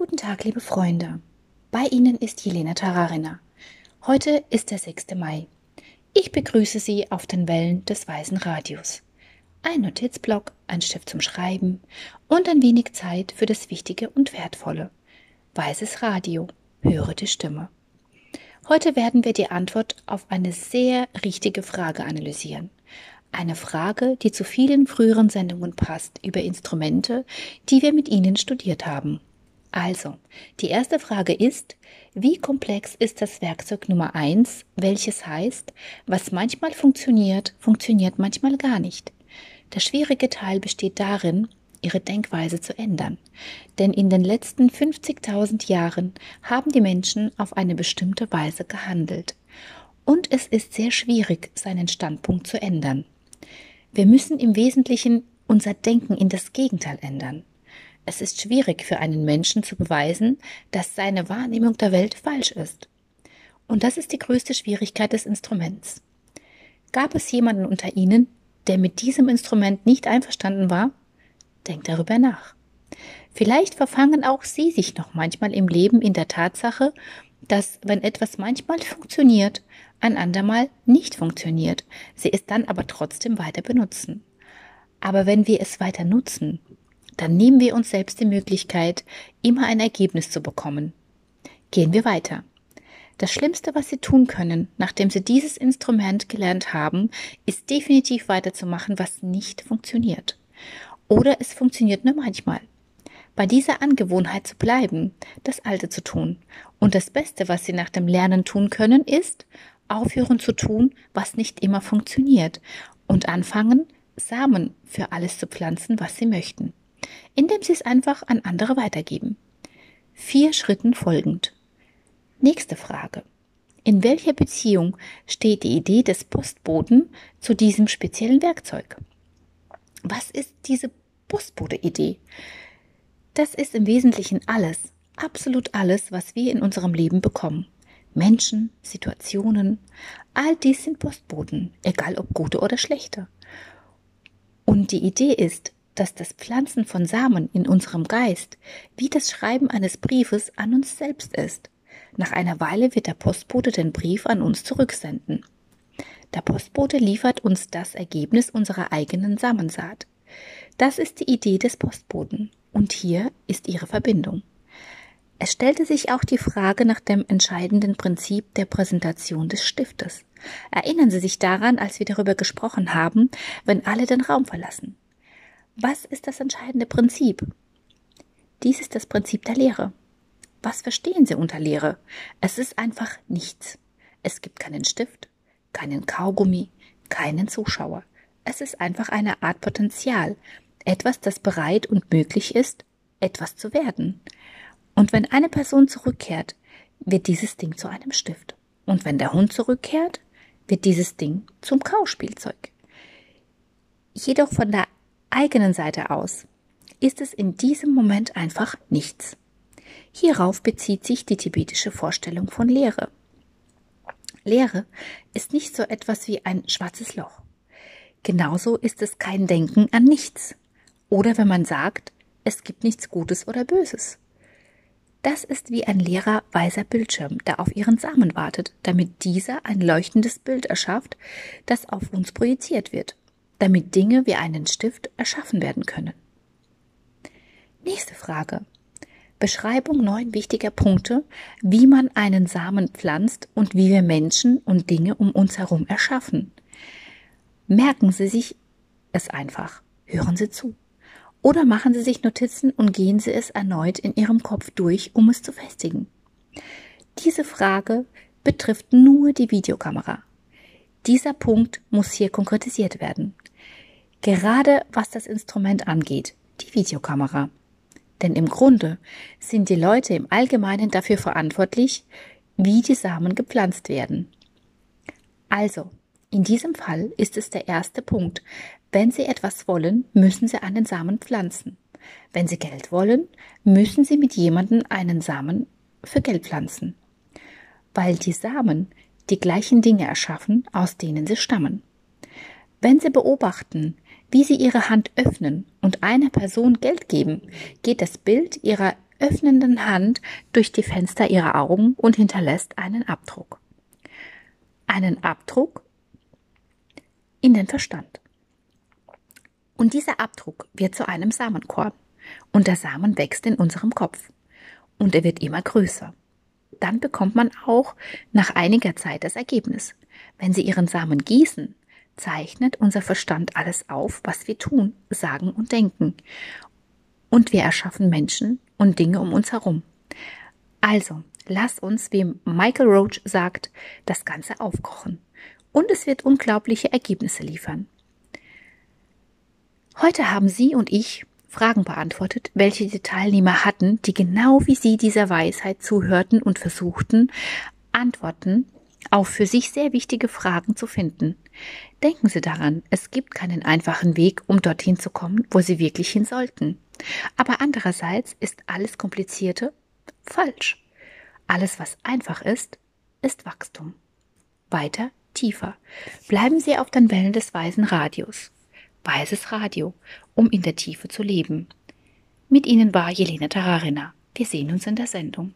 Guten Tag, liebe Freunde. Bei Ihnen ist Jelena Tararina. Heute ist der 6. Mai. Ich begrüße Sie auf den Wellen des Weißen Radios. Ein Notizblock, ein Stift zum Schreiben und ein wenig Zeit für das Wichtige und Wertvolle. Weißes Radio, höre die Stimme. Heute werden wir die Antwort auf eine sehr richtige Frage analysieren. Eine Frage, die zu vielen früheren Sendungen passt über Instrumente, die wir mit Ihnen studiert haben. Also, die erste Frage ist, wie komplex ist das Werkzeug Nummer eins, welches heißt, was manchmal funktioniert, funktioniert manchmal gar nicht. Der schwierige Teil besteht darin, ihre Denkweise zu ändern. Denn in den letzten 50.000 Jahren haben die Menschen auf eine bestimmte Weise gehandelt. Und es ist sehr schwierig, seinen Standpunkt zu ändern. Wir müssen im Wesentlichen unser Denken in das Gegenteil ändern. Es ist schwierig für einen Menschen zu beweisen, dass seine Wahrnehmung der Welt falsch ist. Und das ist die größte Schwierigkeit des Instruments. Gab es jemanden unter Ihnen, der mit diesem Instrument nicht einverstanden war? Denkt darüber nach. Vielleicht verfangen auch Sie sich noch manchmal im Leben in der Tatsache, dass wenn etwas manchmal funktioniert, ein andermal nicht funktioniert, Sie es dann aber trotzdem weiter benutzen. Aber wenn wir es weiter nutzen, dann nehmen wir uns selbst die Möglichkeit, immer ein Ergebnis zu bekommen. Gehen wir weiter. Das Schlimmste, was Sie tun können, nachdem Sie dieses Instrument gelernt haben, ist definitiv weiterzumachen, was nicht funktioniert. Oder es funktioniert nur manchmal. Bei dieser Angewohnheit zu bleiben, das Alte zu tun. Und das Beste, was Sie nach dem Lernen tun können, ist, aufhören zu tun, was nicht immer funktioniert und anfangen, Samen für alles zu pflanzen, was Sie möchten indem Sie es einfach an andere weitergeben. Vier Schritten folgend. Nächste Frage. In welcher Beziehung steht die Idee des Postboten zu diesem speziellen Werkzeug? Was ist diese Postbote-Idee? Das ist im Wesentlichen alles, absolut alles, was wir in unserem Leben bekommen. Menschen, Situationen, all dies sind Postboten, egal ob gute oder schlechte. Und die Idee ist, dass das Pflanzen von Samen in unserem Geist wie das Schreiben eines Briefes an uns selbst ist. Nach einer Weile wird der Postbote den Brief an uns zurücksenden. Der Postbote liefert uns das Ergebnis unserer eigenen Samensaat. Das ist die Idee des Postboten. Und hier ist ihre Verbindung. Es stellte sich auch die Frage nach dem entscheidenden Prinzip der Präsentation des Stiftes. Erinnern Sie sich daran, als wir darüber gesprochen haben, wenn alle den Raum verlassen. Was ist das entscheidende Prinzip? Dies ist das Prinzip der Lehre. Was verstehen Sie unter Lehre? Es ist einfach nichts. Es gibt keinen Stift, keinen Kaugummi, keinen Zuschauer. Es ist einfach eine Art Potenzial, etwas, das bereit und möglich ist, etwas zu werden. Und wenn eine Person zurückkehrt, wird dieses Ding zu einem Stift. Und wenn der Hund zurückkehrt, wird dieses Ding zum Kauspielzeug. Jedoch von der eigenen Seite aus ist es in diesem Moment einfach nichts. Hierauf bezieht sich die tibetische Vorstellung von Leere. Leere ist nicht so etwas wie ein schwarzes Loch. Genauso ist es kein Denken an nichts. Oder wenn man sagt, es gibt nichts Gutes oder Böses. Das ist wie ein leerer weißer Bildschirm, der auf ihren Samen wartet, damit dieser ein leuchtendes Bild erschafft, das auf uns projiziert wird damit Dinge wie einen Stift erschaffen werden können. Nächste Frage. Beschreibung neun wichtiger Punkte, wie man einen Samen pflanzt und wie wir Menschen und Dinge um uns herum erschaffen. Merken Sie sich es einfach. Hören Sie zu. Oder machen Sie sich Notizen und gehen Sie es erneut in Ihrem Kopf durch, um es zu festigen. Diese Frage betrifft nur die Videokamera. Dieser Punkt muss hier konkretisiert werden. Gerade was das Instrument angeht, die Videokamera. Denn im Grunde sind die Leute im Allgemeinen dafür verantwortlich, wie die Samen gepflanzt werden. Also, in diesem Fall ist es der erste Punkt. Wenn Sie etwas wollen, müssen Sie einen Samen pflanzen. Wenn Sie Geld wollen, müssen Sie mit jemandem einen Samen für Geld pflanzen. Weil die Samen die gleichen Dinge erschaffen, aus denen sie stammen. Wenn Sie beobachten, wie Sie Ihre Hand öffnen und einer Person Geld geben, geht das Bild Ihrer öffnenden Hand durch die Fenster ihrer Augen und hinterlässt einen Abdruck. Einen Abdruck in den Verstand. Und dieser Abdruck wird zu einem Samenkorn. Und der Samen wächst in unserem Kopf. Und er wird immer größer. Dann bekommt man auch nach einiger Zeit das Ergebnis. Wenn Sie Ihren Samen gießen, zeichnet unser Verstand alles auf, was wir tun, sagen und denken. Und wir erschaffen Menschen und Dinge um uns herum. Also, lass uns, wie Michael Roach sagt, das Ganze aufkochen. Und es wird unglaubliche Ergebnisse liefern. Heute haben Sie und ich Fragen beantwortet, welche die Teilnehmer hatten, die genau wie Sie dieser Weisheit zuhörten und versuchten, Antworten auf für sich sehr wichtige Fragen zu finden. Denken Sie daran, es gibt keinen einfachen Weg, um dorthin zu kommen, wo Sie wirklich hin sollten. Aber andererseits ist alles Komplizierte falsch. Alles, was einfach ist, ist Wachstum. Weiter, tiefer. Bleiben Sie auf den Wellen des weisen Radios. Weißes Radio, um in der Tiefe zu leben. Mit Ihnen war Jelena Tararina. Wir sehen uns in der Sendung.